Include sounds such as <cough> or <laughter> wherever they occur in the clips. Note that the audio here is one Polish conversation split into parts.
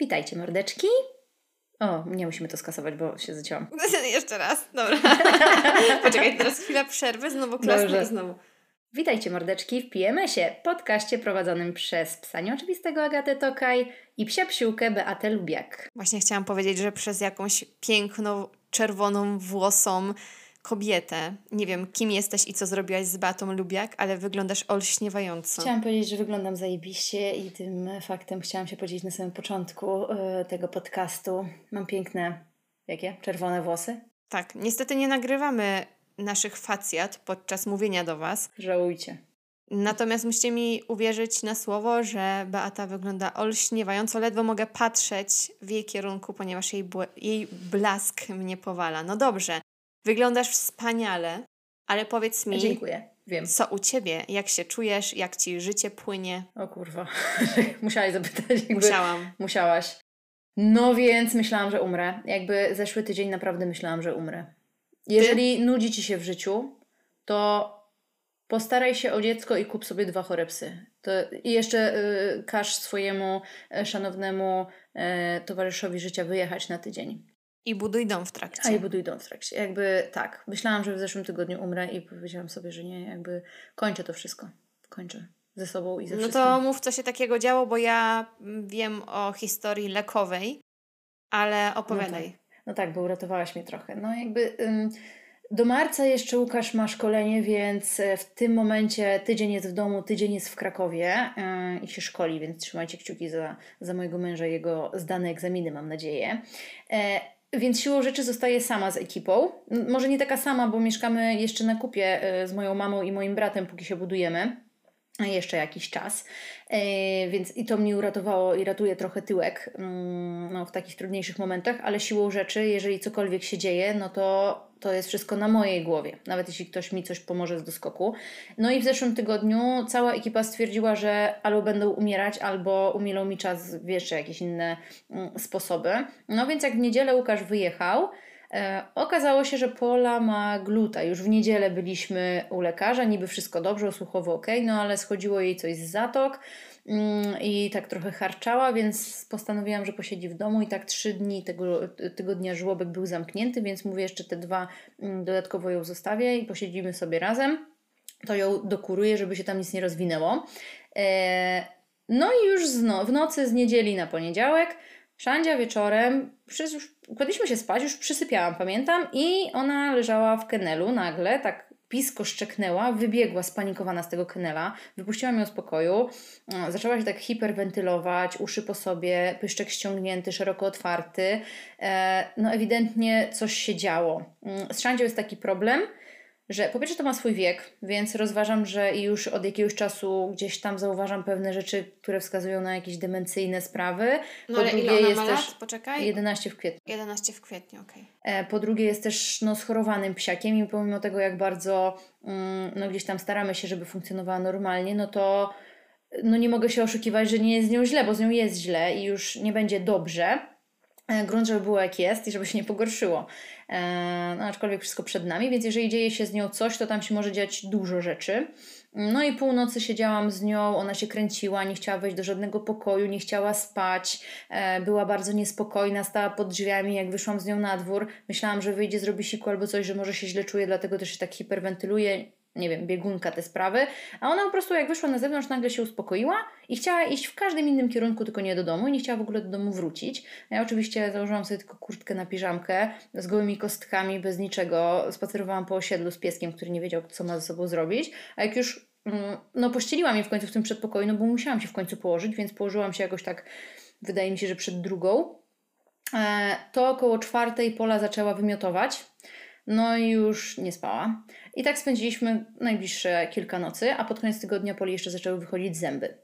Witajcie mordeczki. O, nie musimy to skasować, bo się zacięłam. <laughs> Jeszcze raz, dobra. <laughs> Poczekaj, teraz chwila przerwy, znowu klasne i znowu. Witajcie mordeczki w PMS-ie, podcaście prowadzonym przez psa nieoczywistego Agatę Tokaj i psia psiłkę Beatę Lubiak. Właśnie chciałam powiedzieć, że przez jakąś piękną, czerwoną włosą kobietę. Nie wiem, kim jesteś i co zrobiłaś z Batą Lubiak, ale wyglądasz olśniewająco. Chciałam powiedzieć, że wyglądam zajebiście i tym faktem chciałam się podzielić na samym początku yy, tego podcastu. Mam piękne, jakie? Czerwone włosy? Tak, niestety nie nagrywamy naszych facjat podczas mówienia do Was. Żałujcie. Natomiast musicie mi uwierzyć na słowo, że Beata wygląda olśniewająco. Ledwo mogę patrzeć w jej kierunku, ponieważ jej, jej blask mnie powala. No dobrze, Wyglądasz wspaniale, ale powiedz mi. Dziękuję, wiem. Co u ciebie? Jak się czujesz? Jak ci życie płynie? O kurwa. <laughs> Musiałaś zapytać. Musiałam. Musiałaś. No więc myślałam, że umrę. Jakby zeszły tydzień naprawdę myślałam, że umrę. Jeżeli Ty? nudzi ci się w życiu, to postaraj się o dziecko i kup sobie dwa chore psy. To, I jeszcze y, każ swojemu y, szanownemu y, towarzyszowi życia wyjechać na tydzień. I buduj dom w trakcie. A i buduj dom w trakcie. Jakby tak. Myślałam, że w zeszłym tygodniu umrę i powiedziałam sobie, że nie, jakby kończę to wszystko. Kończę ze sobą i ze no wszystkim. No to mów, co się takiego działo, bo ja wiem o historii lekowej, ale opowiadaj. No tak, no tak bo uratowałaś mnie trochę. No jakby... Ym, do marca jeszcze Łukasz ma szkolenie, więc e, w tym momencie tydzień jest w domu, tydzień jest w Krakowie yy, i się szkoli, więc trzymajcie kciuki za, za mojego męża, jego zdane egzaminy, mam nadzieję. Więc siłą rzeczy zostaję sama z ekipą. Może nie taka sama, bo mieszkamy jeszcze na kupie e, z moją mamą i moim bratem, póki się budujemy. Jeszcze jakiś czas, e, więc i to mnie uratowało i ratuje trochę tyłek mm, no, w takich trudniejszych momentach, ale siłą rzeczy, jeżeli cokolwiek się dzieje, no to to jest wszystko na mojej głowie, nawet jeśli ktoś mi coś pomoże z doskoku. No i w zeszłym tygodniu cała ekipa stwierdziła, że albo będą umierać, albo umilą mi czas w jeszcze jakieś inne mm, sposoby. No więc jak w niedzielę Łukasz wyjechał, e, okazało się, że Pola ma gluta. Już w niedzielę byliśmy u lekarza, niby wszystko dobrze, słuchowo ok, no ale schodziło jej coś z zatok. Mm, i tak trochę harczała, więc postanowiłam, że posiedzi w domu i tak trzy dni tego tygodnia żłobek był zamknięty, więc mówię jeszcze te dwa mm, dodatkowo ją zostawię i posiedzimy sobie razem. To ją dokuruję, żeby się tam nic nie rozwinęło. E, no i już w nocy z niedzieli na poniedziałek Szandzia wieczorem, już kładliśmy się spać, już przysypiałam, pamiętam, i ona leżała w kenelu nagle, tak pisko szczeknęła, wybiegła spanikowana z tego kenela, wypuściłam ją z pokoju, e, zaczęła się tak hiperwentylować, uszy po sobie, pyszczek ściągnięty, szeroko otwarty. E, no ewidentnie coś się działo. Mm, z Szandzią jest taki problem, że po pierwsze to ma swój wiek, więc rozważam, że już od jakiegoś czasu gdzieś tam zauważam pewne rzeczy, które wskazują na jakieś demencyjne sprawy. No po ale drugie ile ona jest ma lat? Poczekaj. 11 w kwietniu. 11 w kwietniu, okej. Okay. Po drugie jest też no, schorowanym psiakiem i pomimo tego, jak bardzo mm, no, gdzieś tam staramy się, żeby funkcjonowała normalnie, no to no, nie mogę się oszukiwać, że nie jest z nią źle, bo z nią jest źle i już nie będzie dobrze. E, grunt, żeby było jak jest i żeby się nie pogorszyło. E, no, aczkolwiek wszystko przed nami, więc jeżeli dzieje się z nią coś, to tam się może dziać dużo rzeczy. No i północy siedziałam z nią, ona się kręciła, nie chciała wejść do żadnego pokoju, nie chciała spać, e, była bardzo niespokojna, stała pod drzwiami, jak wyszłam z nią na dwór, myślałam, że wyjdzie, zrobi siku albo coś, że może się źle czuje, dlatego też się tak hiperwentyluje, nie wiem, biegunka te sprawy, a ona po prostu jak wyszła na zewnątrz, nagle się uspokoiła i chciała iść w każdym innym kierunku, tylko nie do domu i nie chciała w ogóle do domu wrócić. Ja oczywiście założyłam sobie tylko kurtkę na piżamkę z gołymi kostkami, bez niczego. Spacerowałam po osiedlu z pieskiem, który nie wiedział, co ma ze sobą zrobić, a jak już mm, no pościeliłam je w końcu w tym przedpokoju, no bo musiałam się w końcu położyć, więc położyłam się jakoś tak, wydaje mi się, że przed drugą. E, to około czwartej Pola zaczęła wymiotować. No i już nie spała. I tak spędziliśmy najbliższe kilka nocy, a pod koniec tygodnia Poli jeszcze zaczęły wychodzić zęby.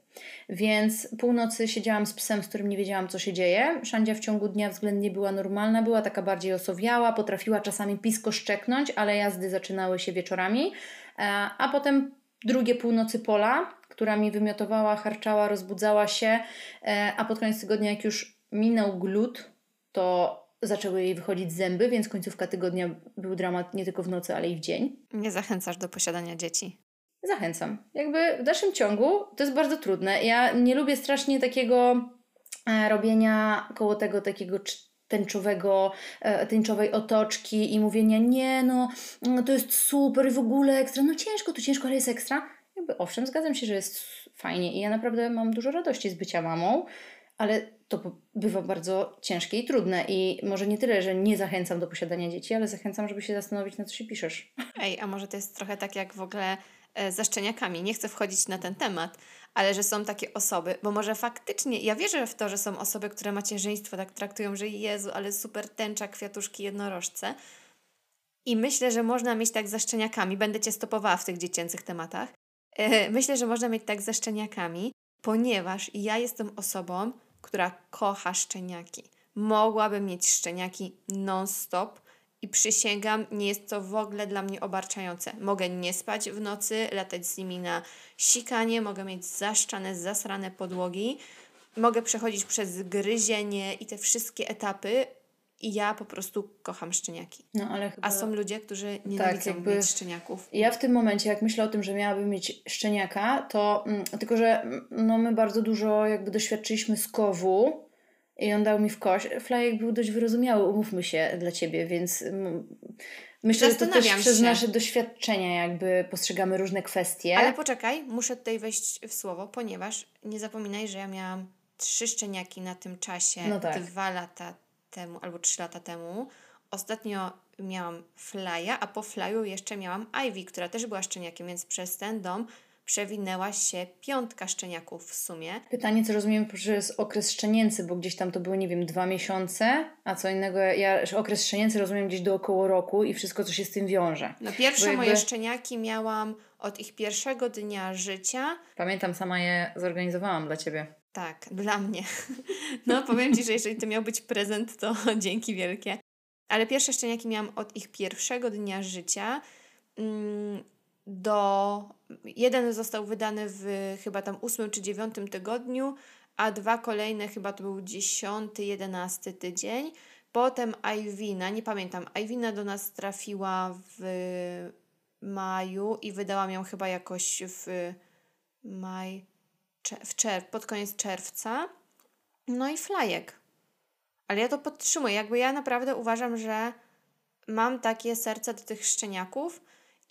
Więc północy siedziałam z psem, z którym nie wiedziałam, co się dzieje. Szandzia w ciągu dnia względnie była normalna, była taka bardziej osowiała, potrafiła czasami pisko szczeknąć, ale jazdy zaczynały się wieczorami. E, a potem drugie północy Pola, która mi wymiotowała, harczała, rozbudzała się, e, a pod koniec tygodnia, jak już minął glut, to zaczęły jej wychodzić zęby, więc końcówka tygodnia był dramat nie tylko w nocy, ale i w dzień. Nie zachęcasz do posiadania dzieci? Zachęcam. Jakby w dalszym ciągu to jest bardzo trudne. Ja nie lubię strasznie takiego e, robienia koło tego takiego tęczowego, e, tęczowej otoczki i mówienia nie no, no to jest super i w ogóle ekstra, no ciężko, to ciężko, ale jest ekstra. Jakby owszem, zgadzam się, że jest fajnie i ja naprawdę mam dużo radości z bycia mamą, ale to bywa bardzo ciężkie i trudne i może nie tyle, że nie zachęcam do posiadania dzieci, ale zachęcam, żeby się zastanowić, na co się piszesz. Ej, a może to jest trochę tak jak w ogóle e, ze szczeniakami. Nie chcę wchodzić na ten temat, ale że są takie osoby, bo może faktycznie, ja wierzę w to, że są osoby, które macierzyństwo tak traktują, że Jezu, ale super tęcza, kwiatuszki, jednorożce. I myślę, że można mieć tak ze szczeniakami. Będę Cię stopowała w tych dziecięcych tematach. E, myślę, że można mieć tak ze szczeniakami, ponieważ ja jestem osobą, która kocha szczeniaki. Mogłabym mieć szczeniaki non-stop i przysięgam, nie jest to w ogóle dla mnie obarczające. Mogę nie spać w nocy, latać z nimi na sikanie, mogę mieć zaszczane, zasrane podłogi, mogę przechodzić przez gryzienie i te wszystkie etapy, i ja po prostu kocham szczeniaki. No, ale chyba... A są ludzie, którzy nienawidzą tak, jakby... mieć szczeniaków. Ja w tym momencie, jak myślę o tym, że miałabym mieć szczeniaka, to mm, tylko, że mm, no, my bardzo dużo jakby doświadczyliśmy skowu i on dał mi w kość. Flajek był dość wyrozumiały, umówmy się, dla ciebie, więc mm, myślę, że to też się. przez nasze doświadczenia jakby postrzegamy różne kwestie. Ale poczekaj, muszę tutaj wejść w słowo, ponieważ nie zapominaj, że ja miałam trzy szczeniaki na tym czasie, no tak. dwa lata temu albo trzy lata temu. Ostatnio miałam Flya, a po Flyu jeszcze miałam Ivy, która też była szczeniakiem, więc przez ten dom przewinęła się piątka szczeniaków w sumie. Pytanie, co rozumiem przez okres szczenięcy, bo gdzieś tam to były, nie wiem, dwa miesiące, a co innego, ja okres szczenięcy rozumiem gdzieś do około roku i wszystko, co się z tym wiąże. No pierwsze jakby... moje szczeniaki miałam od ich pierwszego dnia życia. Pamiętam, sama je zorganizowałam dla Ciebie. Tak, dla mnie. <laughs> No powiem Ci, że jeżeli to miał być prezent, to <laughs> dzięki wielkie. Ale pierwsze szczeniaki miałam od ich pierwszego dnia życia mm, do... Jeden został wydany w chyba tam ósmym czy dziewiątym tygodniu, a dwa kolejne chyba to był dziesiąty, jedenasty tydzień. Potem Ivina, nie pamiętam, Ivina do nas trafiła w maju i wydałam ją chyba jakoś w maj, w czerw, pod koniec czerwca. No i flajek. Ale ja to podtrzymuję. Jakby ja naprawdę uważam, że mam takie serce do tych szczeniaków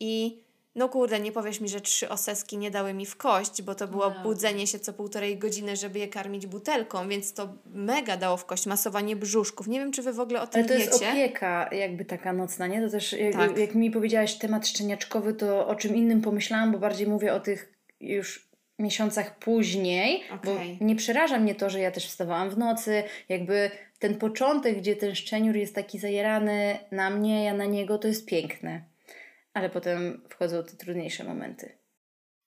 i no kurde, nie powiesz mi, że trzy oseski nie dały mi w kość, bo to było no. budzenie się co półtorej godziny, żeby je karmić butelką, więc to mega dało w kość, masowanie brzuszków. Nie wiem, czy wy w ogóle o tym Ale to wiecie. jest opieka jakby taka nocna, nie? To też jak, tak. jak mi powiedziałaś temat szczeniaczkowy, to o czym innym pomyślałam, bo bardziej mówię o tych już miesiącach później, okay. bo nie przeraża mnie to, że ja też wstawałam w nocy, jakby ten początek, gdzie ten szczeniur jest taki zajerany na mnie, ja na niego, to jest piękne. Ale potem wchodzą te trudniejsze momenty.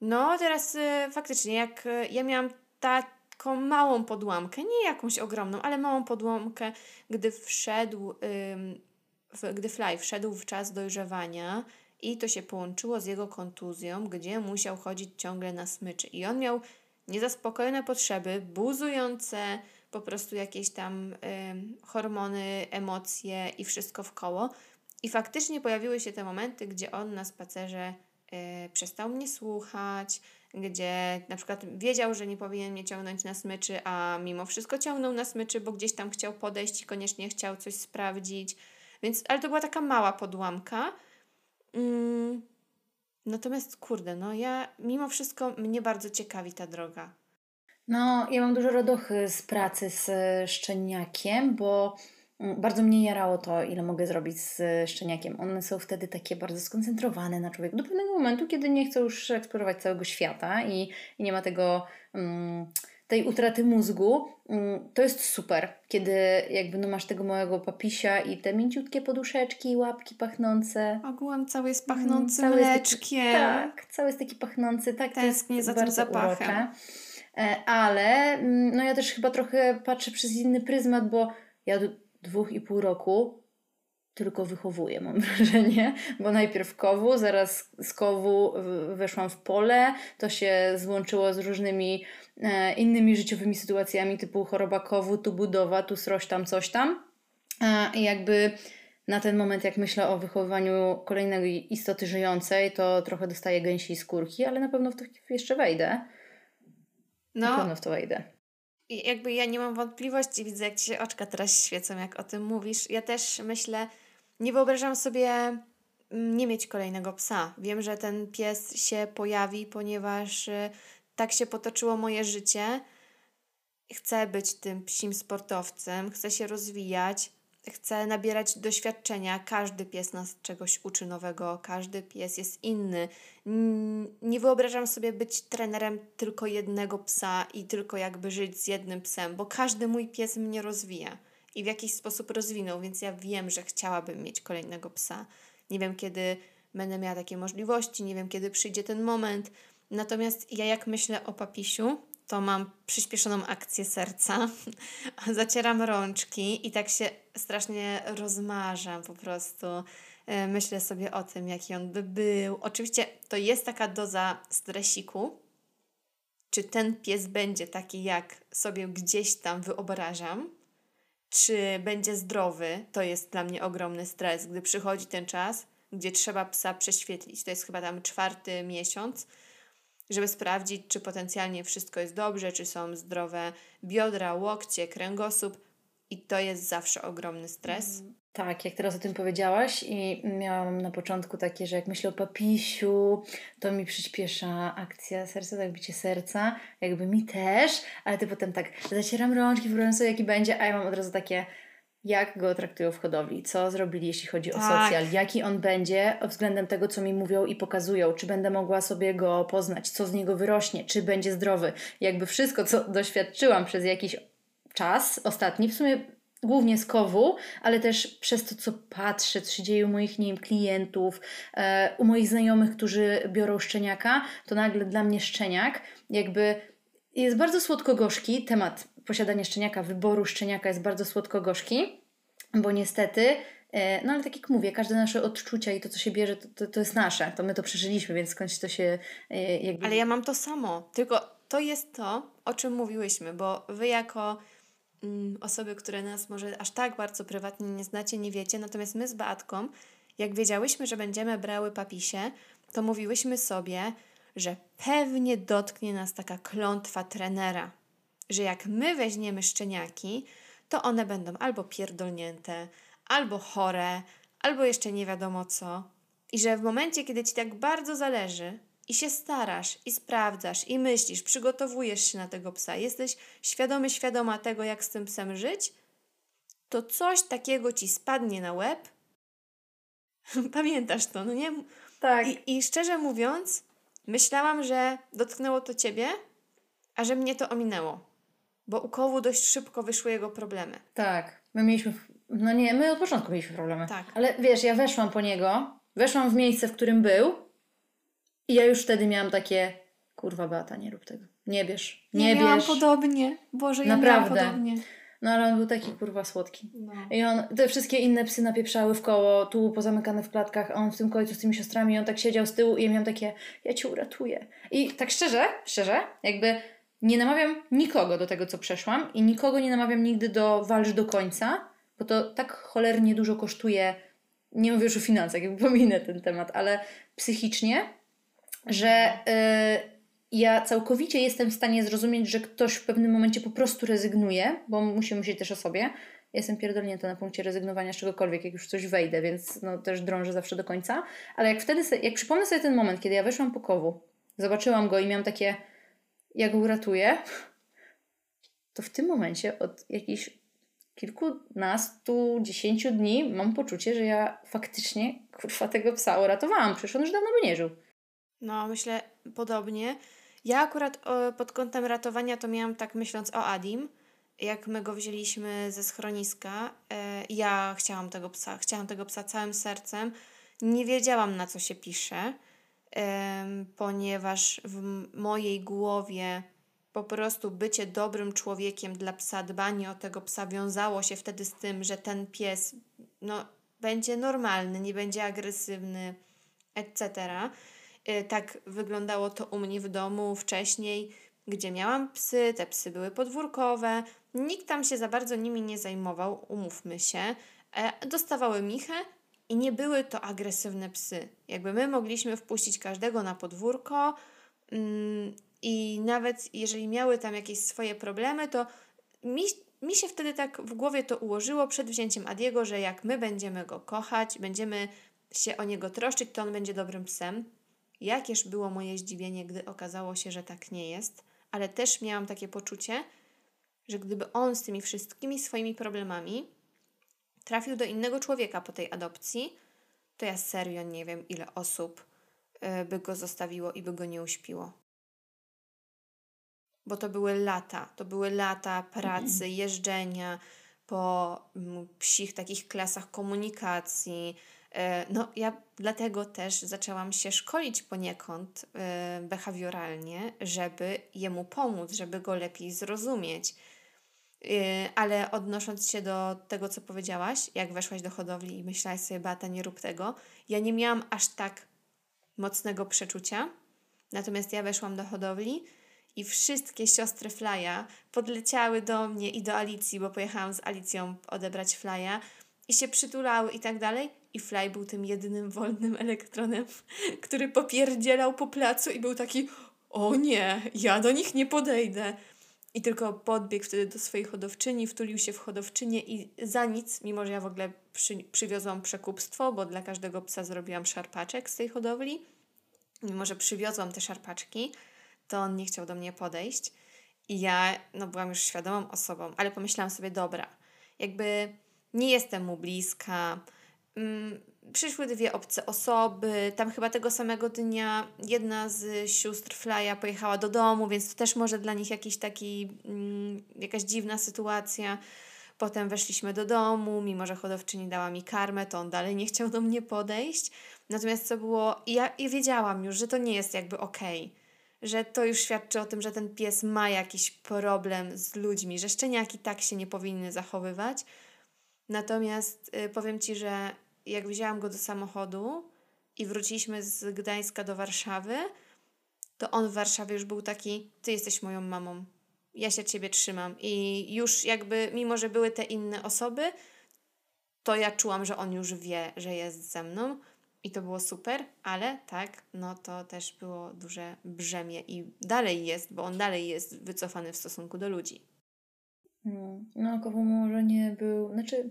No, teraz y, faktycznie, jak y, ja miałam taką małą podłamkę, nie jakąś ogromną, ale małą podłamkę, gdy wszedł, y, w, gdy Fly wszedł w czas dojrzewania, i to się połączyło z jego kontuzją, gdzie musiał chodzić ciągle na smyczy. I on miał niezaspokojone potrzeby, buzujące po prostu jakieś tam y, hormony, emocje i wszystko w koło. I faktycznie pojawiły się te momenty, gdzie on na spacerze y, przestał mnie słuchać, gdzie na przykład wiedział, że nie powinien mnie ciągnąć na smyczy, a mimo wszystko ciągnął na smyczy, bo gdzieś tam chciał podejść i koniecznie chciał coś sprawdzić. Więc, ale to była taka mała podłamka, Mm, natomiast kurde, no ja mimo wszystko mnie bardzo ciekawi ta droga. No, ja mam dużo radochy z pracy z szczeniakiem, bo mm, bardzo mnie jarało to, ile mogę zrobić z szczeniakiem. One są wtedy takie bardzo skoncentrowane na człowieku do pewnego momentu, kiedy nie chcą już eksplorować całego świata i, i nie ma tego. Um, tej utraty mózgu, mm, to jest super, kiedy jakby no masz tego małego papisia i te mięciutkie poduszeczki, łapki pachnące. Ogółem cały jest mm, pachnący cały mleczkiem. Jest taki, tak, cały jest taki pachnący, tak, Tęsknię za tym zapachem. Urocze. E, ale mm, no ja też chyba trochę patrzę przez inny pryzmat, bo ja do dwóch i pół roku tylko wychowuję, mam <laughs> wrażenie, bo najpierw kowu, zaraz z kowu weszłam w pole, to się złączyło z różnymi e, innymi życiowymi sytuacjami typu choroba kowu, tu budowa, tu sroś tam, coś tam. E, I jakby na ten moment, jak myślę o wychowywaniu kolejnej istoty żyjącej, to trochę dostaję gęsiej skórki, ale na pewno w to jeszcze wejdę. No. Na pewno w to wejdę. jakby ja nie mam wątpliwości, widzę jak ci się oczka teraz świecą, jak o tym mówisz. Ja też myślę, nie wyobrażam sobie mm, nie mieć kolejnego psa. Wiem, że ten pies się pojawi, ponieważ y, tak się potoczyło moje życie. Chcę być tym psim sportowcem, chcę się rozwijać, chcę nabierać doświadczenia. Każdy pies nas czegoś uczy nowego, każdy pies jest inny. Nie wyobrażam sobie być trenerem tylko jednego psa i tylko jakby żyć z jednym psem, bo każdy mój pies mnie rozwija i w jakiś sposób rozwinął, więc ja wiem, że chciałabym mieć kolejnego psa. Nie wiem, kiedy będę miała takie możliwości, nie wiem, kiedy przyjdzie ten moment. Natomiast ja, jak myślę o papisiu, to mam przyspieszoną akcję serca, <laughs> zacieram rączki i tak się strasznie rozmarzam po prostu. E, myślę sobie o tym, jaki on by był. Oczywiście to jest taka doza stresiku. Czy ten pies będzie taki, jak sobie gdzieś tam wyobrażam? Czy będzie zdrowy? To jest dla mnie ogromny stres, gdy przychodzi ten czas, gdzie trzeba psa prześwietlić. To jest chyba tam czwarty miesiąc żeby sprawdzić, czy potencjalnie wszystko jest dobrze, czy są zdrowe biodra, łokcie, kręgosłup. I to jest zawsze ogromny stres. Mm, tak, jak teraz o tym powiedziałaś, i miałam na początku takie, że jak myślę o papisiu, to mi przyspiesza akcja serca, tak bicie serca, jakby mi też, ale ty potem tak zacieram rączki, wyobrażam sobie, jaki będzie, a ja mam od razu takie jak go traktują w hodowli, co zrobili, jeśli chodzi tak. o socjal, jaki on będzie względem tego, co mi mówią i pokazują, czy będę mogła sobie go poznać, co z niego wyrośnie, czy będzie zdrowy. Jakby wszystko, co doświadczyłam przez jakiś czas ostatni, w sumie głównie z kowu, ale też przez to, co patrzę, co się dzieje u moich, nie wiem, klientów, e, u moich znajomych, którzy biorą szczeniaka, to nagle dla mnie szczeniak jakby jest bardzo słodko-gorzki. Temat posiadania szczeniaka, wyboru szczeniaka jest bardzo słodko-gorzki, bo niestety, e, no ale tak jak mówię, każde nasze odczucia i to, co się bierze, to, to, to jest nasze, to my to przeżyliśmy, więc skądś to się e, jakby... Ale ja mam to samo, tylko to jest to, o czym mówiłyśmy, bo wy jako osoby, które nas może aż tak bardzo prywatnie nie znacie, nie wiecie, natomiast my z Beatką, jak wiedziałyśmy, że będziemy brały papisie, to mówiłyśmy sobie, że pewnie dotknie nas taka klątwa trenera, że jak my weźmiemy szczeniaki, to one będą albo pierdolnięte, albo chore, albo jeszcze nie wiadomo co. I że w momencie, kiedy ci tak bardzo zależy i się starasz, i sprawdzasz, i myślisz, przygotowujesz się na tego psa, jesteś świadomy, świadoma tego, jak z tym psem żyć, to coś takiego ci spadnie na łeb. <laughs> Pamiętasz to, no nie? Tak. I, I szczerze mówiąc, myślałam, że dotknęło to ciebie, a że mnie to ominęło bo u Kowu dość szybko wyszły jego problemy. Tak, my mieliśmy, no nie, my od początku mieliśmy problemy. Tak. Ale wiesz, ja weszłam po niego, weszłam w miejsce, w którym był i ja już wtedy miałam takie, kurwa Beata, nie rób tego, nie bierz, nie, nie bierz. miałam podobnie, Boże, ja Naprawdę. miałam podobnie. No ale on był taki kurwa słodki. No. I on, te wszystkie inne psy napieprzały w koło, tu pozamykane w klatkach, a on w tym końcu z tymi siostrami, on tak siedział z tyłu i ja miałam takie, ja cię uratuję. I tak szczerze, szczerze, jakby nie namawiam nikogo do tego, co przeszłam i nikogo nie namawiam nigdy do walcz do końca, bo to tak cholernie dużo kosztuje, nie mówię już o finansach, jakby pominę ten temat, ale psychicznie, że yy, ja całkowicie jestem w stanie zrozumieć, że ktoś w pewnym momencie po prostu rezygnuje, bo musi myśleć też o sobie. jestem pierdolnięta na punkcie rezygnowania z czegokolwiek, jak już coś wejdę, więc no, też drążę zawsze do końca. Ale jak wtedy, jak przypomnę sobie ten moment, kiedy ja weszłam po kowu, zobaczyłam go i miałam takie ja go uratuję, to w tym momencie od jakichś kilkunastu, dziesięciu dni mam poczucie, że ja faktycznie kurwa tego psa uratowałam. Przecież on już dawno by nie żył. No, myślę podobnie. Ja akurat o, pod kątem ratowania to miałam tak myśląc o Adim, jak my go wzięliśmy ze schroniska. E, ja chciałam tego psa, chciałam tego psa całym sercem. Nie wiedziałam na co się pisze ponieważ w mojej głowie po prostu bycie dobrym człowiekiem dla psa, dbanie o tego psa wiązało się wtedy z tym, że ten pies no, będzie normalny, nie będzie agresywny, etc. Y, tak wyglądało to u mnie w domu wcześniej, gdzie miałam psy, te psy były podwórkowe, nikt tam się za bardzo nimi nie zajmował, umówmy się. E, dostawały michę, i nie były to agresywne psy. Jakby my mogliśmy wpuścić każdego na podwórko, mm, I nawet jeżeli miały tam jakieś swoje problemy, to mi, mi się wtedy tak w głowie to ułożyło przed wzięciem Adiego, że jak my będziemy go kochać, będziemy się o niego troszczyć, to on będzie dobrym psem. Jakież było moje zdziwienie, gdy okazało się, że tak nie jest, ale też miałam takie poczucie, że gdyby on z tymi wszystkimi swoimi problemami trafił do innego człowieka po tej adopcji, to ja serio nie wiem, ile osób y, by go zostawiło i by go nie uśpiło. Bo to były lata, to były lata pracy, jeżdżenia po mm, psich takich klasach komunikacji, no, ja dlatego też zaczęłam się szkolić poniekąd e, behawioralnie, żeby jemu pomóc, żeby go lepiej zrozumieć. E, ale odnosząc się do tego, co powiedziałaś, jak weszłaś do hodowli i myślałaś sobie, Bata, nie rób tego, ja nie miałam aż tak mocnego przeczucia. Natomiast ja weszłam do hodowli i wszystkie siostry Flya podleciały do mnie i do Alicji, bo pojechałam z Alicją odebrać Flya i się przytulały i tak dalej. I Fly był tym jedynym wolnym elektronem, <laughs> który popierdzielał po placu i był taki, o nie, ja do nich nie podejdę. I tylko podbiegł wtedy do swojej hodowczyni, wtulił się w hodowczynię i za nic, mimo że ja w ogóle przy, przywiozłam przekupstwo, bo dla każdego psa zrobiłam szarpaczek z tej hodowli, mimo że przywiozłam te szarpaczki, to on nie chciał do mnie podejść. I ja, no byłam już świadomą osobą, ale pomyślałam sobie, dobra, jakby nie jestem mu bliska, przyszły dwie obce osoby. Tam chyba tego samego dnia jedna z sióstr Flya pojechała do domu, więc to też może dla nich jakiś taki, mm, jakaś dziwna sytuacja. Potem weszliśmy do domu, mimo że hodowczyni dała mi karmę, to on dalej nie chciał do mnie podejść. Natomiast co było, ja, ja wiedziałam już, że to nie jest jakby okej. Okay że to już świadczy o tym, że ten pies ma jakiś problem z ludźmi, że szczeniaki tak się nie powinny zachowywać. Natomiast y, powiem Ci, że jak wzięłam go do samochodu i wróciliśmy z Gdańska do Warszawy, to on w Warszawie już był taki: Ty jesteś moją mamą, ja się ciebie trzymam. I już jakby, mimo że były te inne osoby, to ja czułam, że on już wie, że jest ze mną. I to było super, ale tak, no to też było duże brzemię i dalej jest, bo on dalej jest wycofany w stosunku do ludzi. No, no Kowo może nie był, znaczy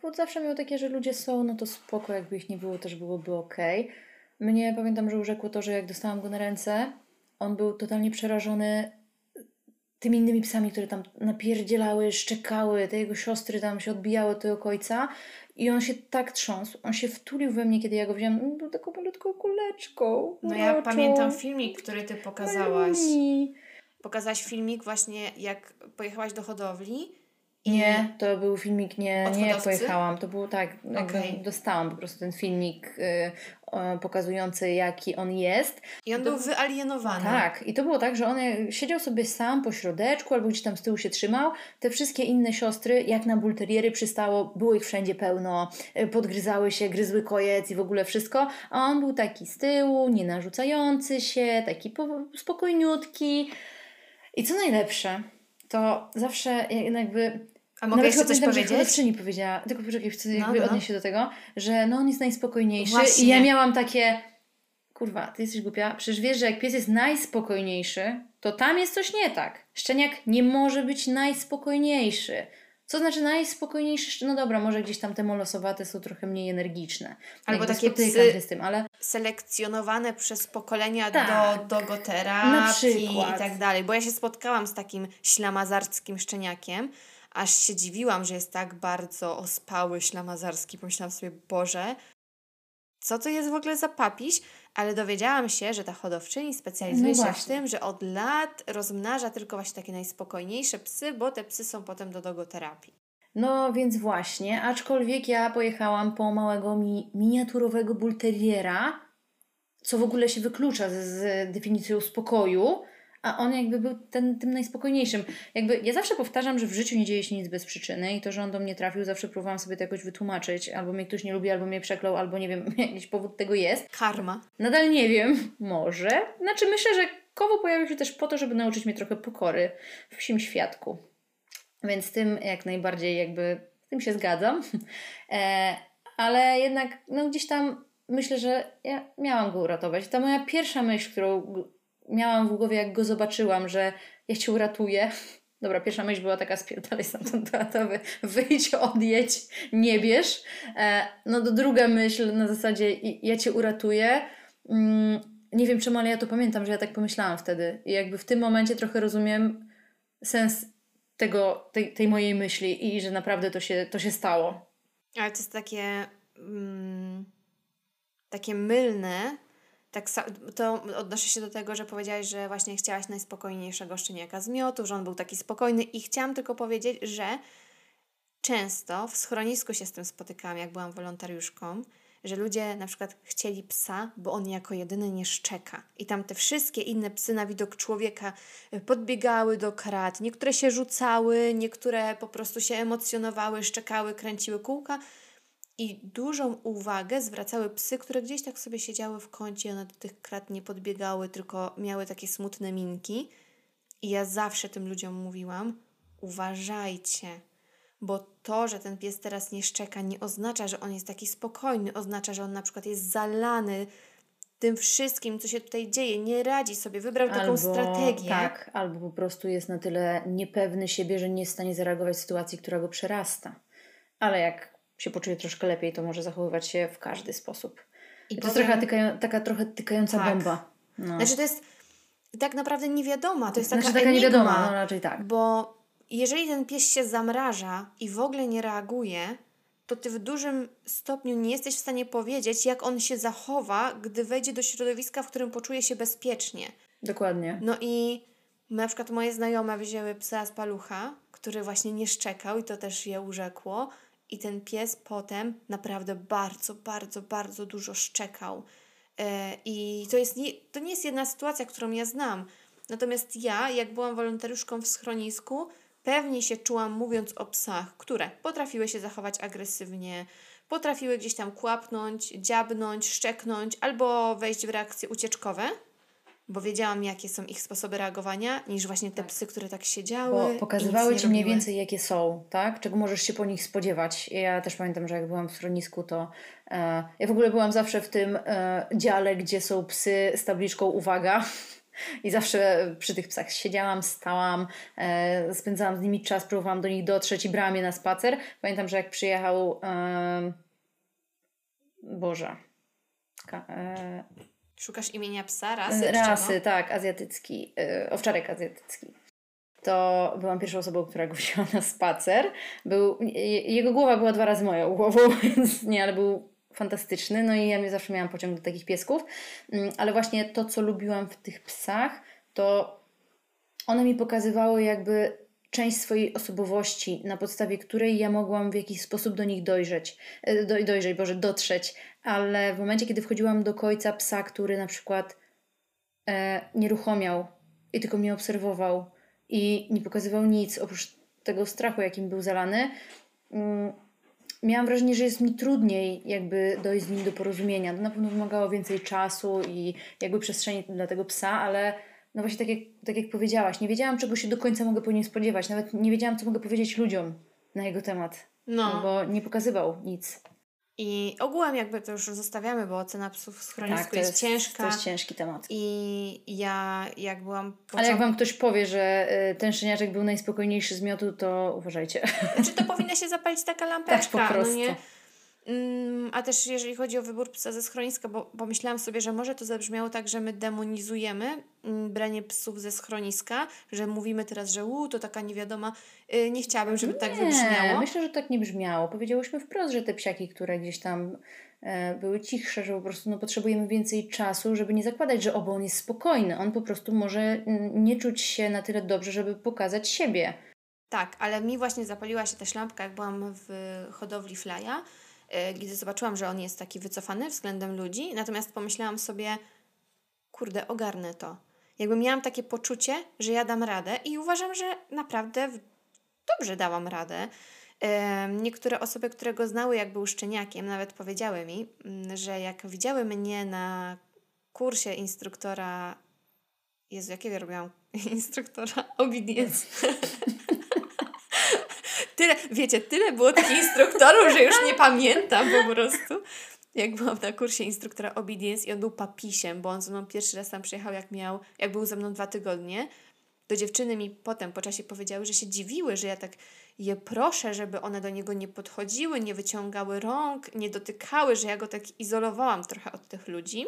Kowot zawsze miał takie, że ludzie są, no to spoko, jakby ich nie było, też byłoby ok. Mnie pamiętam, że urzekło to, że jak dostałam go na ręce, on był totalnie przerażony tymi innymi psami, które tam napierdzielały, szczekały, te jego siostry tam się odbijały od tego końca i on się tak trząsł, on się wtulił we mnie, kiedy ja go wziąłem, on był taką malutką kuleczką. No ja pamiętam filmik, który ty pokazałaś. Maluni. Pokazałaś filmik właśnie, jak pojechałaś do hodowli nie, to był filmik, nie, nie pojechałam. To było tak, okay. dostałam po prostu ten filmik y, pokazujący, jaki on jest. I on to, był wyalienowany. Tak, i to było tak, że on siedział sobie sam po środeczku albo gdzieś tam z tyłu się trzymał. Te wszystkie inne siostry, jak na bulteriery przystało, było ich wszędzie pełno, y, podgryzały się, gryzły kojec i w ogóle wszystko. A on był taki z tyłu, nie narzucający się, taki spokojniutki. I co najlepsze, to zawsze jakby a mogę jeszcze coś powiedzieć? Że nie powiedziała, tylko poczekaj, chcę no, jakby no. odnieść się do tego, że no on jest najspokojniejszy Właśnie. i ja miałam takie kurwa, ty jesteś głupia, przecież wiesz, że jak pies jest najspokojniejszy, to tam jest coś nie tak. Szczeniak nie może być najspokojniejszy. Co znaczy najspokojniejszy? No dobra, może gdzieś tam te molosowate są trochę mniej energiczne. Albo takie psy z tym, ale... selekcjonowane przez pokolenia tak, do dogoterapii i tak dalej. Bo ja się spotkałam z takim ślamazarckim szczeniakiem, aż się dziwiłam, że jest tak bardzo ospały, ślamazarski. Pomyślałam sobie, Boże, co to jest w ogóle za papiś? Ale dowiedziałam się, że ta hodowczyni specjalizuje no się w tym, że od lat rozmnaża tylko właśnie takie najspokojniejsze psy, bo te psy są potem do dogoterapii. No więc właśnie, aczkolwiek ja pojechałam po małego mi miniaturowego bulteriera, co w ogóle się wyklucza z, z definicją spokoju, a on jakby był ten, tym najspokojniejszym. Jakby ja zawsze powtarzam, że w życiu nie dzieje się nic bez przyczyny i to, że on do mnie trafił, zawsze próbowałam sobie to jakoś wytłumaczyć. Albo mnie ktoś nie lubi, albo mnie przeklął, albo nie wiem, <laughs> jakiś powód tego jest. Karma. Nadal nie wiem. Może. Znaczy myślę, że Kowo pojawił się też po to, żeby nauczyć mnie trochę pokory w psim świadku. Więc tym jak najbardziej jakby, tym się zgadzam. <laughs> E, ale jednak no gdzieś tam myślę, że ja miałam go uratować. Ta moja pierwsza myśl, którą miałam w głowie, jak go zobaczyłam, że ja cię uratuję. <laughs> Dobra, pierwsza myśl była taka spierdalaj stamtąd teatrowy, wyjdź, odjedź, nie bierz. E, no to druga myśl na zasadzie ja cię uratuję. Mm, nie wiem czemu, ale ja to pamiętam, że ja tak pomyślałam wtedy. I jakby w tym momencie trochę rozumiem sens tego, tej, tej mojej myśli i że naprawdę to się, to się stało. Ale to jest takie mm, takie mylne, tak to odnoszę się do tego, że powiedziałaś, że właśnie chciałaś najspokojniejszego szczeniaka z miotu, że on był taki spokojny i chciałam tylko powiedzieć, że często w schronisku się z tym spotykałam, jak byłam wolontariuszką, że ludzie na przykład chcieli psa, bo on jako jedyny nie szczeka. I tam te wszystkie inne psy na widok człowieka y, podbiegały do krat. Niektóre się rzucały, niektóre po prostu się emocjonowały, szczekały, kręciły kółka. I dużą uwagę zwracały psy, które gdzieś tak sobie siedziały w kącie, one do tych krat nie podbiegały, tylko miały takie smutne minki. I ja zawsze tym ludziom mówiłam: uważajcie, bo to, że ten pies teraz nie szczeka, nie oznacza, że on jest taki spokojny, oznacza, że on na przykład jest zalany tym wszystkim, co się tutaj dzieje, nie radzi sobie, wybrał albo, taką strategię. Tak, albo po prostu jest na tyle niepewny siebie, że nie jest w stanie zareagować w sytuacji, która go przerasta. Ale jak się poczuje troszkę lepiej, to może zachowywać się w każdy sposób. I to powiem... jest trochę tykają, taka trochę tykająca tak. bomba. No. Znaczy to jest tak naprawdę niewiadoma, to jest taka, znaczy, taka enigma, niewiadoma, no raczej tak. Bo jeżeli ten pies się zamraża i w ogóle nie reaguje, to ty w dużym stopniu nie jesteś w stanie powiedzieć, jak on się zachowa, gdy wejdzie do środowiska, w którym poczuje się bezpiecznie. Dokładnie. No i na przykład moje znajome wzięły psa z palucha, który właśnie nie szczekał i to też je urzekło. I ten pies potem naprawdę bardzo, bardzo, bardzo dużo szczekał. E, I to, jest nie, to nie jest jedna sytuacja, którą ja znam. Natomiast ja, jak byłam wolontariuszką w schronisku, pewnie się czułam mówiąc o psach, które potrafiły się zachować agresywnie, potrafiły gdzieś tam kłapnąć, dziabnąć, szczeknąć albo wejść w reakcje ucieczkowe bo wiedziałam, jakie są ich sposoby reagowania, niż właśnie te tak. psy, które tak siedziały. Bo pokazywały ci mniej więcej, jakie są, tak? Czego możesz się po nich spodziewać. Ja też pamiętam, że jak byłam w schronisku, to e, ja w ogóle byłam zawsze w tym e, dziale, gdzie są psy z tabliczką uwaga. <laughs> I zawsze przy tych psach siedziałam, stałam, e, spędzałam z nimi czas, próbowałam do nich dotrzeć i brałam je na spacer. Pamiętam, że jak przyjechał. E, Boże. Ka, e, Szukasz imienia psa, rasy? Rasy, tak, azjatycki, yy, owczarek azjatycki. To byłam pierwszą osobą, która go <laughs> wzięła na spacer. Był, jego głowa była dwa razy moją głową, <laughs> więc nie, ale był fantastyczny. No i ja zawsze miałam pociąg do takich piesków. Mm, ale właśnie to, co lubiłam w tych psach, to one mi pokazywały jakby część swojej osobowości, na podstawie której ja mogłam w jakiś sposób do nich dojrzeć, e, do, dojrzeć, Boże, dotrzeć, ale w momencie, kiedy wchodziłam do końca psa, który na przykład e, nieruchomiał i tylko mnie obserwował i nie pokazywał nic oprócz tego strachu, jakim był zalany, mm, miałam wrażenie, że jest mi trudniej jakby dojść z nim do porozumienia. To na pewno wymagało więcej czasu i jakby przestrzeni dla tego psa, ale no właśnie tak jak, tak jak powiedziałaś, nie wiedziałam, czego się do końca mogę po nim spodziewać. Nawet nie wiedziałam, co mogę powiedzieć ludziom na jego temat. No. no bo nie pokazywał nic. I ogółem jakby to już zostawiamy, bo ocena psów w schronisku tak, jest, jest, ciężka. To jest ciężki temat. I ja jak byłam... Począt... Ale jak Wam ktoś powie, że y, ten szczeniaczek był najspokojniejszy z miotu, to uważajcie. Znaczy to powinna się zapalić taka lampeczka, <laughs> tak, po prostu. No nie? Mm, a też jeżeli chodzi o wybór psa ze schroniska, bo pomyślałam sobie, że może to zabrzmiało tak, że my demonizujemy mm, branie psów ze schroniska, że mówimy teraz, że u, to taka niewiadoma. Y, nie chciałabym, żeby tak nie, tak wybrzmiało. myślę, że tak nie brzmiało. Powiedziałyśmy wprost, że te psiaki, które gdzieś tam e, były cichsze, że po prostu no, potrzebujemy więcej czasu, żeby nie zakładać, że obo on jest spokojny. On po prostu może mm, nie czuć się na tyle dobrze, żeby pokazać siebie. Tak, ale mi właśnie zapaliła się też lampka, jak byłam w hodowli flya, gdy zobaczyłam, że on jest taki wycofany względem ludzi, natomiast pomyślałam sobie, kurde, ogarnę to. Jakby miałam takie poczucie, że ja dam radę i uważam, że naprawdę dobrze dałam radę. Niektóre osoby, które go znały, jak był szczeniakiem, nawet powiedziały mi, mm, że jak widziały mnie na kursie instruktora. Jezu, jakiego robiłam <laughs> instruktora? Obedience. <laughs> tyle, wiecie, tyle było takich instruktorów, że już nie pamiętam po prostu. jak byłam na kursie instruktora obedience i on był papisiem, bo on ze mną pierwszy raz tam przyjechał, jak miał, jak był ze mną dwa tygodnie, to dziewczyny mi potem po czasie powiedziały, że się dziwiły, że ja tak je proszę, żeby one do niego nie podchodziły, nie wyciągały rąk, nie dotykały, że ja go tak izolowałam trochę od tych ludzi.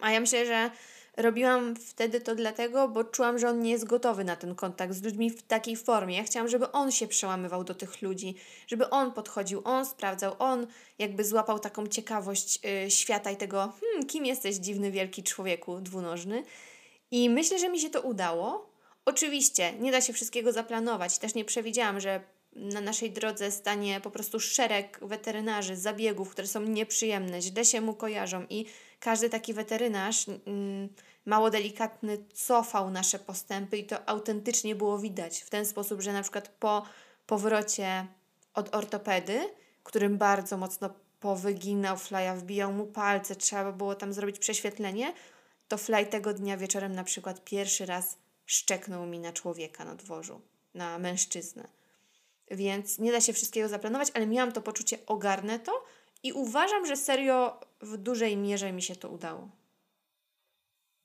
A ja myślę, że robiłam wtedy to dlatego, bo czułam, że on nie jest gotowy na ten kontakt z ludźmi w takiej formie. Ja chciałam, żeby on się przełamywał do tych ludzi, żeby on podchodził, on sprawdzał, on jakby złapał taką ciekawość y, świata i tego, hmm, kim jesteś, dziwny, wielki człowieku dwunożny. I myślę, że mi się to udało. Oczywiście nie da się wszystkiego zaplanować. Też nie przewidziałam, że na naszej drodze stanie po prostu szereg weterynarzy, zabiegów, które są nieprzyjemne, źle się mu kojarzą i każdy taki weterynarz mm, mało delikatny cofał nasze postępy i to autentycznie było widać w ten sposób, że na przykład po powrocie od ortopedy, którym bardzo mocno powyginał Flya, wbijał mu palce, trzeba było tam zrobić prześwietlenie, to Fly tego dnia wieczorem na przykład pierwszy raz szczeknął mi na człowieka na dworzu, na mężczyznę. Więc nie da się wszystkiego zaplanować, ale miałam to poczucie, ogarnę to i uważam, że serio w dużej mierze mi się to udało.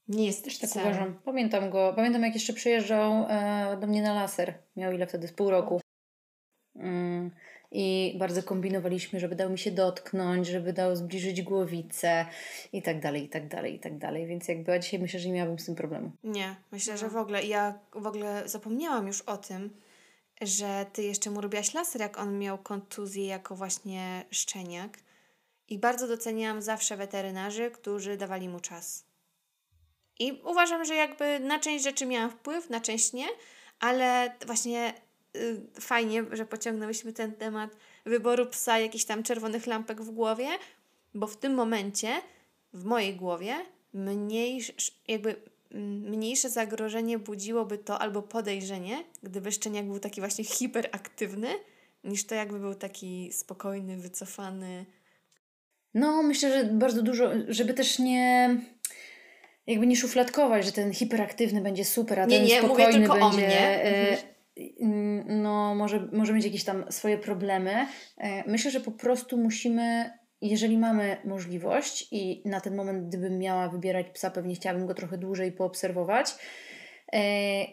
Nie jest też tak cel. uważam. Pamiętam go. Pamiętam, jak jeszcze przyjeżdżał e, do mnie na laser. Miał ile wtedy? Z pół roku. Mm, I bardzo kombinowaliśmy, żeby dał mi się dotknąć, żeby dał zbliżyć głowicę i tak dalej, i tak dalej, i tak dalej. Więc jakby a dzisiaj myślę, że nie miałabym z tym problemu. Nie, myślę, że w ogóle ja w ogóle zapomniałam już o tym, że ty jeszcze mu robiłaś laser, jak on miał kontuzję jako właśnie szczeniak. I bardzo doceniałam zawsze weterynarzy, którzy dawali mu czas. I uważam, że jakby na część rzeczy miałam wpływ, na część nie, ale właśnie y, fajnie, że pociągnęłyśmy ten temat wyboru psa, jakichś tam czerwonych lampek w głowie, bo w tym momencie w mojej głowie mniej, jakby mniejsze zagrożenie budziłoby to albo podejrzenie, gdyby szczeniak był taki właśnie hiperaktywny, niż to jakby był taki spokojny, wycofany. No, myślę, że bardzo dużo, żeby też nie jakby nie szufladkować, że ten hiperaktywny będzie super, a nie, ten nie, spokojny mówię tylko będzie. O mnie. Mhm. no, może, może mieć jakieś tam swoje problemy. E, myślę, że po prostu musimy jeżeli mamy możliwość i na ten moment, gdybym miała wybierać psa, pewnie chciałabym go trochę dłużej poobserwować, e,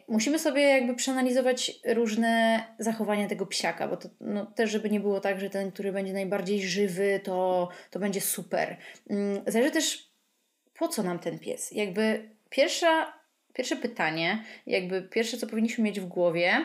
musimy sobie jakby przeanalizować różne zachowania tego psiaka, bo to no, też, żeby nie było tak, że ten, który będzie najbardziej żywy, to, to będzie super. Mm, zależy też, po co nam ten pies. Jakby pierwsza, pierwsze pytanie, jakby pierwsze, co powinniśmy mieć w głowie,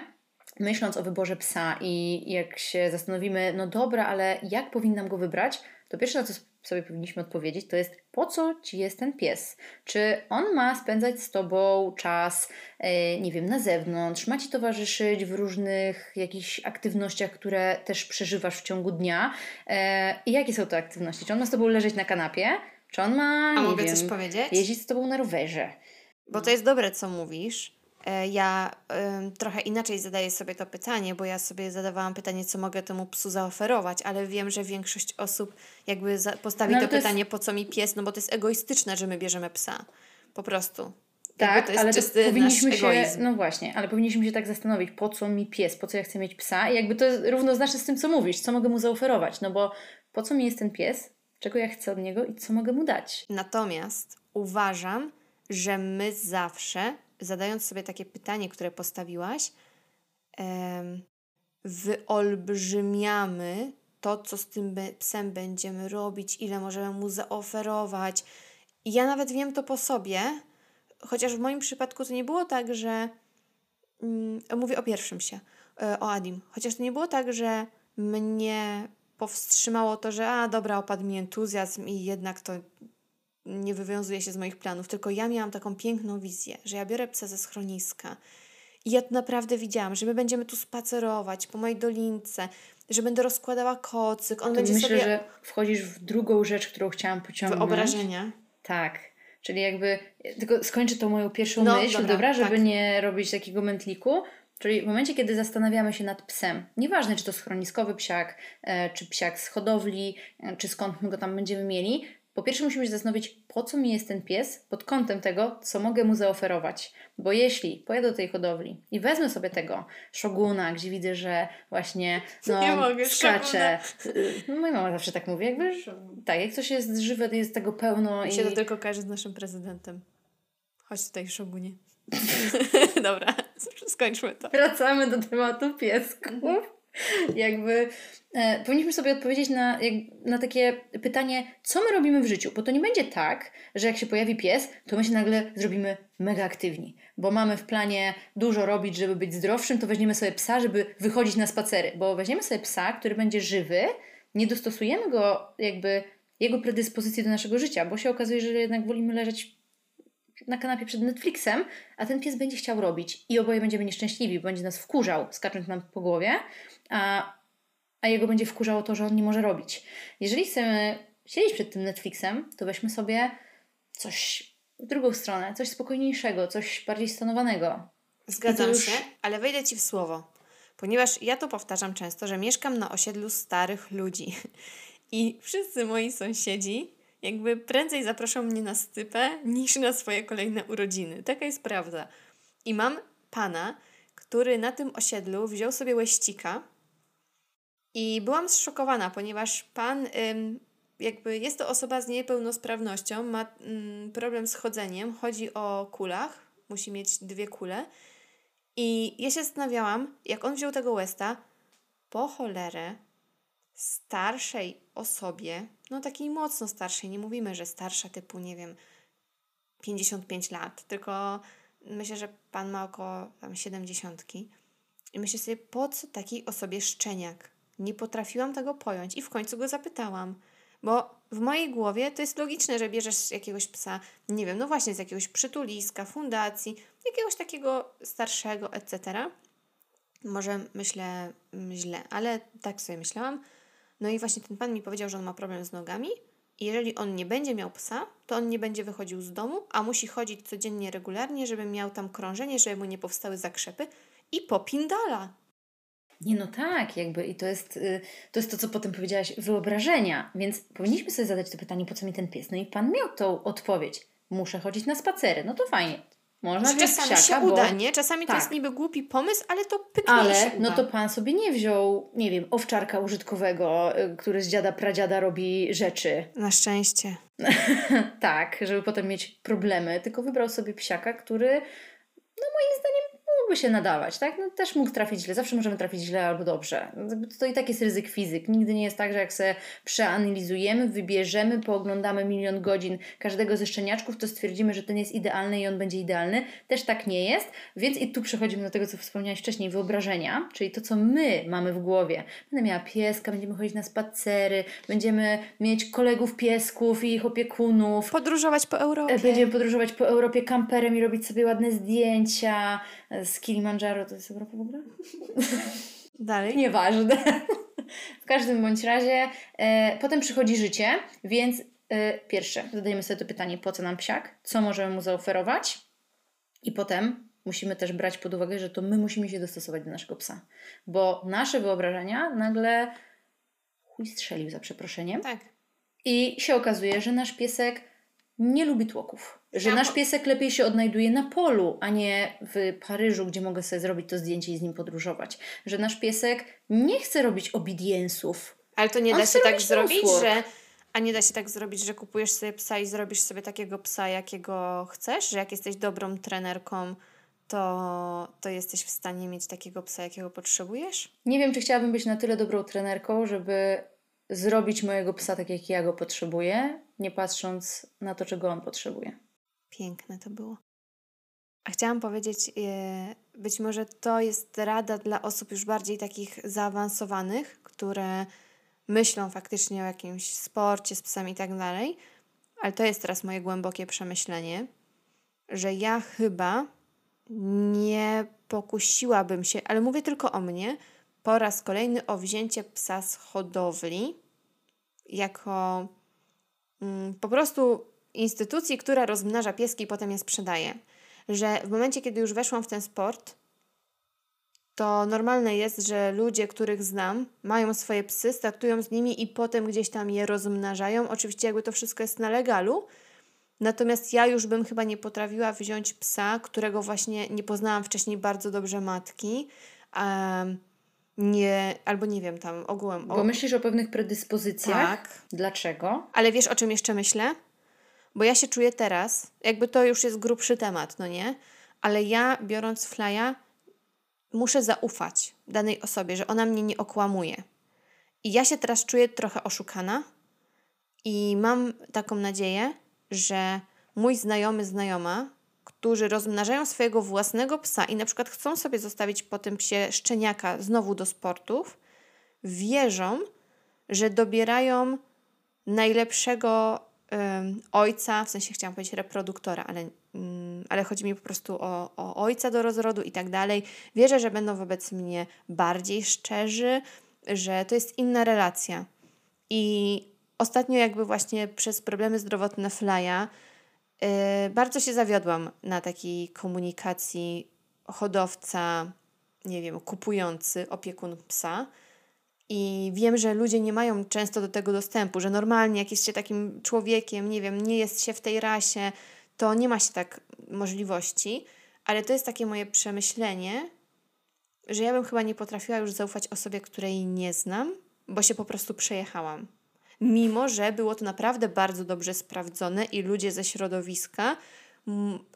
myśląc o wyborze psa i jak się zastanowimy, no dobra, ale jak powinnam go wybrać, to pierwsze, na co sobie powinniśmy odpowiedzieć, to jest po co ci jest ten pies? Czy on ma spędzać z tobą czas, e, nie wiem, na zewnątrz, ma ci towarzyszyć w różnych jakichś aktywnościach, które też przeżywasz w ciągu dnia? E, I jakie są to aktywności? Czy on ma z tobą leżeć na kanapie? Czy on ma, A mogę wiem, coś powiedzieć? jeździć z tobą na rowerze? Bo to jest dobre, co mówisz, ja y, trochę inaczej zadaję sobie to pytanie, bo ja sobie zadawałam pytanie, co mogę temu psu zaoferować, ale wiem, że większość osób jakby postawi no, to, to pytanie, jest... po co mi pies, no bo to jest egoistyczne, że my bierzemy psa. Po prostu. Tak, ale to powinniśmy się, egoizm. no właśnie, ale powinniśmy się tak zastanowić, po co mi pies, po co ja chcę mieć psa i jakby to jest równoznaczne z tym, co mówisz, co mogę mu zaoferować, no bo po co mi jest ten pies, czego ja chcę od niego i co mogę mu dać. Natomiast uważam, że my zawsze zadając sobie takie pytanie, które postawiłaś, wyolbrzymiamy to, co z tym psem będziemy robić, ile możemy mu zaoferować. I ja nawet wiem to po sobie, chociaż w moim przypadku to nie było tak, że. Mm, mówię o pierwszym się, e, o Adim. Chociaż to nie było tak, że mnie powstrzymało to, że a dobra, opadł mi entuzjazm i jednak to nie wywiązuje się z moich planów, tylko ja miałam taką piękną wizję, że ja biorę psa ze schroniska i ja naprawdę widziałam, że my będziemy tu spacerować po mojej dolince, że będę rozkładała kocyk, on to będzie myślę, sobie... że wchodzisz w drugą rzecz, którą chciałam pociągnąć. Wyobrażenia. Tak. Czyli jakby, tylko skończę tą moją pierwszą no, myśl, dobra, dobra żeby tak. nie robić takiego mętliku. Czyli w momencie, kiedy zastanawiamy się nad psem, nieważne czy to schroniskowy psiak, e, czy psiak z hodowli, e, czy skąd my go tam będziemy mieli, po pierwsze musimy się zastanowić, po co mi jest ten pies pod kątem tego, co mogę mu zaoferować. Bo jeśli pojadę do tej hodowli i wezmę sobie tego szoguna, gdzie widzę, że właśnie <laughs> no, Nie mogę, skacze. No, moja mama zawsze tak mówi, jakby tak, jak coś jest żywe, to jest tego pełno. Mi i... się to tylko kojarzy z naszym prezydentem. Chodź tutaj, szogunie. <laughs> <laughs> Dobra, skończmy to. Wracamy do tematu piesków. <laughs> Jakby e, powinniśmy sobie odpowiedzieć na, jak, na takie pytanie, co my robimy w życiu, bo to nie będzie tak, że jak się pojawi pies, to my się nagle zrobimy mega aktywni, bo mamy w planie dużo robić, żeby być zdrowszym, to weźmiemy sobie psa, żeby wychodzić na spacery, bo weźmiemy sobie psa, który będzie żywy, nie dostosujemy go jakby jego predyspozycji do naszego życia, bo się okazuje, że jednak wolimy leżeć na kanapie przed Netflixem, a ten pies będzie chciał robić i oboje będziemy nieszczęśliwi, bo będzie nas wkurzał, skacząc nam po głowie, a, a jego będzie wkurzało to, że on nie może robić. Jeżeli chcemy siedzieć przed tym Netflixem, to weźmy sobie coś w drugą stronę, coś spokojniejszego, coś bardziej stanowanego. Zgadzam już- się, ale wejdę Ci w słowo. Ponieważ ja to powtarzam często, że mieszkam na osiedlu starych ludzi. <laughs> I wszyscy moi sąsiedzi jakby prędzej zaproszą mnie na stypę niż na swoje kolejne urodziny. Taka jest prawda. I mam pana, który na tym osiedlu wziął sobie łeścika i byłam zszokowana, ponieważ pan ym, jakby jest to osoba z niepełnosprawnością, ma ym, problem z chodzeniem, chodzi o kulach, musi mieć dwie kule. I ja się zastanawiałam, jak on wziął tego Westa, po cholerę starszej osobie, no takiej mocno starszej, nie mówimy, że starsza typu, nie wiem, 55 lat, tylko myślę, że pan ma około tam 70. I myślę sobie, po co takiej osobie szczeniak? Nie potrafiłam tego pojąć i w końcu go zapytałam. Bo w mojej głowie to jest logiczne, że bierzesz jakiegoś psa, nie wiem, no właśnie z jakiegoś przytuliska, fundacji, jakiegoś takiego starszego, etc. Może myślę mm, źle, ale tak sobie myślałam. No i właśnie ten pan mi powiedział, że on ma problem z nogami i jeżeli on nie będzie miał psa, to on nie będzie wychodził z domu, a musi chodzić codziennie regularnie, żeby miał tam krążenie, żeby mu nie powstały zakrzepy i popindala. Nie, no tak, jakby i to jest, y, to jest to, co potem powiedziałaś, wyobrażenia. Więc powinniśmy sobie zadać to pytanie, po co mi ten pies? No i pan miał tą odpowiedź. Muszę chodzić na spacery. No to fajnie. Można Że czasami psiaka, się bo... uda, nie? Czasami to tak. jest niby głupi pomysł, ale to pyknie Ale no to pan sobie nie wziął, nie wiem, owczarka użytkowego, y, który z dziada pradziada robi rzeczy. Na szczęście. <laughs> tak, żeby potem mieć problemy, tylko wybrał sobie psiaka, który no moim zdaniem mógłby się nadawać, tak? No, też mógł trafić źle, zawsze możemy trafić źle albo dobrze. To i tak jest ryzyk fizyk. Nigdy nie jest tak, że jak sobie przeanalizujemy, wybierzemy, pooglądamy milion godzin każdego ze szczeniaczków, to stwierdzimy, że ten jest idealny i on będzie idealny. Też tak nie jest, więc i tu przechodzimy do tego, co wspomniałaś wcześniej, wyobrażenia, czyli to, co my mamy w głowie. Będę miała pieska, będziemy chodzić na spacery, będziemy mieć kolegów piesków i ich opiekunów, Podróżować po Europie. E, Będziemy podróżować po Europie kamperem i robić sobie ładne zdjęcia z Kilimandżaro. To jest Europa w ogóle? <laughs> Dalej. Nieważne. w każdym bądź razie e, potem przychodzi życie, więc e, pierwsze zadajemy sobie to pytanie, po co nam psiak? Co możemy mu zaoferować? I potem musimy też brać pod uwagę, że to my musimy się dostosować do naszego psa. Bo nasze wyobrażenia nagle chuj strzelił za przeproszeniem. Tak. I się okazuje, że nasz piesek nie lubi tłoków. Że Ja nasz piesek lepiej się odnajduje na polu, a nie w Paryżu, gdzie mogę sobie zrobić to zdjęcie i z nim podróżować. Że nasz piesek nie chce robić obediensów. Ale to nie On da się tak robić zrobić, że. A nie da się tak zrobić, że kupujesz sobie psa i zrobisz sobie takiego psa, jakiego chcesz, że jak jesteś dobrą trenerką, to, to jesteś w stanie mieć takiego psa, jakiego potrzebujesz? Nie wiem, czy chciałabym być na tyle dobrą trenerką, żeby zrobić mojego psa tak, jak ja go potrzebuję, nie patrząc na to, czego on potrzebuje. Piękne to było. A chciałam powiedzieć, e, być może to jest rada dla osób już bardziej takich zaawansowanych, które myślą faktycznie o jakimś sporcie z psami i tak dalej, ale to jest teraz moje głębokie przemyślenie, że ja chyba nie pokusiłabym się, ale mówię tylko o mnie, po raz kolejny o wzięcie psa z hodowli jako mm, po prostu instytucji, która rozmnaża pieski i potem je sprzedaje. Że w momencie, kiedy już weszłam w ten sport, to normalne jest, że ludzie, których znam, mają swoje psy, startują z nimi i potem gdzieś tam je rozmnażają. Oczywiście jakby to wszystko jest na legalu. Natomiast ja już bym chyba nie potrafiła wziąć psa, którego właśnie nie poznałam wcześniej bardzo dobrze matki. Um, nie, albo nie wiem, tam ogółem. Bo myślisz o pewnych predyspozycjach. Tak. Dlaczego? Ale wiesz, o czym jeszcze myślę? Bo ja się czuję teraz, jakby to już jest grubszy temat, no nie? Ale ja biorąc flya, muszę zaufać danej osobie, że ona mnie nie okłamuje. I ja się teraz czuję trochę oszukana i mam taką nadzieję, że mój znajomy, znajoma, którzy rozmnażają swojego własnego psa i na przykład chcą sobie zostawić po tym psie szczeniaka znowu do sportów, wierzą, że dobierają najlepszego ojca, w sensie chciałam powiedzieć reproduktora, ale, mm, ale chodzi mi po prostu o, o ojca do rozrodu i tak dalej. Wierzę, że będą wobec mnie bardziej szczerzy, że to jest inna relacja. I ostatnio jakby właśnie przez problemy zdrowotne Flya bardzo się zawiodłam na takiej komunikacji hodowca, nie wiem, kupujący, opiekun psa, i wiem, że ludzie nie mają często do tego dostępu, że normalnie jak jest się takim człowiekiem, nie wiem, nie jest się w tej rasie, to nie ma się tak możliwości, ale to jest takie moje przemyślenie, że ja bym chyba nie potrafiła już zaufać osobie, której nie znam, bo się po prostu przejechałam. Mimo, że było to naprawdę bardzo dobrze sprawdzone i ludzie ze środowiska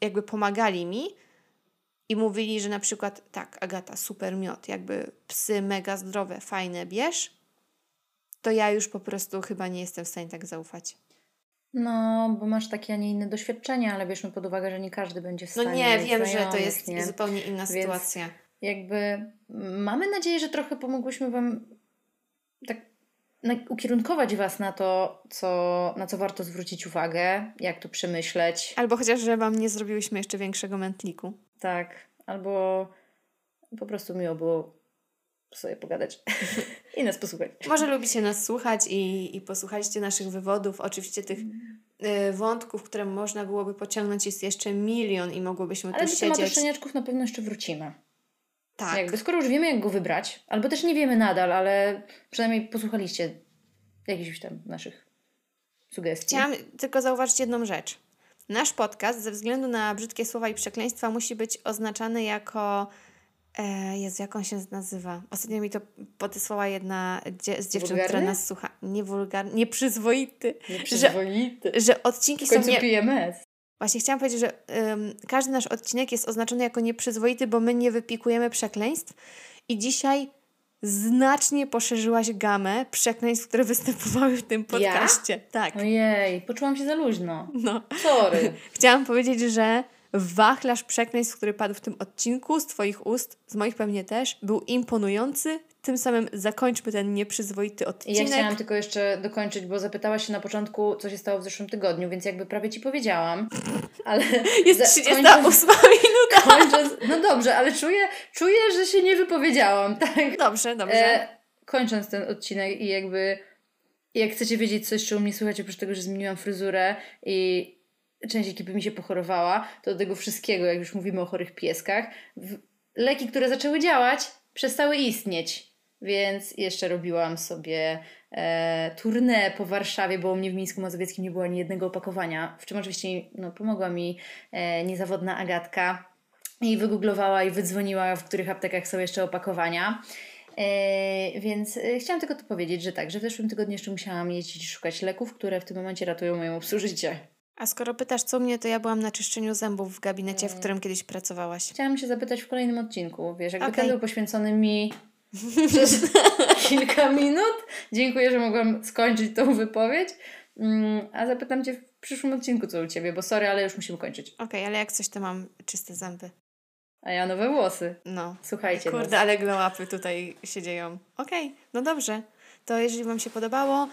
jakby pomagali mi, i mówili, że na przykład tak, Agata, super miod, jakby psy mega zdrowe, fajne, bierz, to ja już po prostu chyba nie jestem w stanie tak zaufać. No, bo masz takie, a nie inne doświadczenia, ale bierzmy pod uwagę, że nie każdy będzie w no stanie. No nie, wiem, że to jest nie? zupełnie inna Więc sytuacja. Jakby mamy nadzieję, że trochę pomogłyśmy Wam tak ukierunkować Was na to, co, na co warto zwrócić uwagę, jak to przemyśleć. Albo chociaż, że Wam nie zrobiłyśmy jeszcze większego mętliku. Tak, albo po prostu miło było sobie pogadać <laughs> i nas posłuchać. Może lubicie nas słuchać i, i posłuchaliście naszych wywodów. Oczywiście tych y, wątków, które można byłoby pociągnąć jest jeszcze milion i mogłybyśmy Ale tu siedzieć. Ale do na pewno jeszcze wrócimy. Tak. Jakby skoro już wiemy, jak go wybrać, albo też nie wiemy nadal, ale przynajmniej posłuchaliście jakichś tam naszych sugestii. Chciałam tylko zauważyć jedną rzecz. Nasz podcast ze względu na brzydkie słowa i przekleństwa musi być oznaczany jako. E, Jezu, jak on się nazywa? Ostatnio mi to podesłała jedna dzie- z dziewczyn, która nas słucha. Nie wulgarny, nieprzyzwoity. Nieprzyzwoity. Że, że odcinki są... Nie... PMS. Właśnie chciałam powiedzieć, że każdy nasz odcinek jest oznaczony jako nieprzyzwoity, bo my nie wypikujemy przekleństw. I dzisiaj znacznie poszerzyłaś gamę przekleństw, które <laughs> występowały w tym podcaście. Ja? Tak. Ojej, poczułam się za luźno. No. Sorry. <laughs> Chciałam powiedzieć, że wachlarz przekleństw, który padł w tym odcinku z Twoich ust, z moich pewnie też, był imponujący. Tym samym zakończmy ten nieprzyzwoity odcinek. Ja chciałam tylko jeszcze dokończyć, bo zapytałaś się na początku, co się stało w zeszłym tygodniu, więc jakby prawie Ci powiedziałam, ale... <laughs> Jest 38 kończąc, minuta. <laughs> Kończąc, no dobrze, ale czuję, czuję, że się nie wypowiedziałam, <laughs> tak? Dobrze, dobrze. E, kończąc ten odcinek i jakby jak chcecie wiedzieć coś, czego mnie słuchacie, oprócz tego, że zmieniłam fryzurę i część ekipy mi się pochorowała, to do tego wszystkiego, jak już mówimy o chorych pieskach, leki, które zaczęły działać, przestały istnieć. Więc jeszcze robiłam sobie e, tournée po Warszawie, bo u mnie w Mińsku Mazowieckim nie było ani jednego opakowania, w czym oczywiście no, pomogła mi e, niezawodna Agatka i wygooglowała i wydzwoniła, w których aptekach są jeszcze opakowania. E, więc e, chciałam tylko to powiedzieć, że tak, że w zeszłym tygodniu jeszcze musiałam jeździć szukać leków, które w tym momencie ratują moją życie. A skoro pytasz co mnie, to ja byłam na czyszczeniu zębów w gabinecie, w mm. którym kiedyś pracowałaś. Chciałam się zapytać w kolejnym odcinku. Wiesz, jakby okay. ten był poświęcony mi przez <laughs> kilka minut. Dziękuję, że mogłam skończyć tą wypowiedź. Mm, a zapytam Cię w przyszłym odcinku, co u Ciebie, bo sorry, ale już musimy kończyć. Okej, okay, ale jak coś, to mam czyste zęby. A ja nowe włosy. No. Słuchajcie. Kurde, nas. ale glow-upy tutaj się dzieją. Okej, okay, no dobrze. To jeżeli Wam się podobało,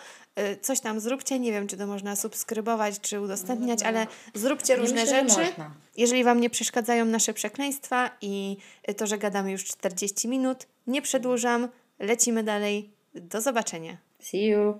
coś tam zróbcie. Nie wiem, czy to można subskrybować, czy udostępniać, ale zróbcie różne myślę, rzeczy. Jeżeli Wam nie przeszkadzają nasze przekleństwa i to, że gadamy już 40 minut, nie przedłużam. Lecimy dalej. Do zobaczenia. See you.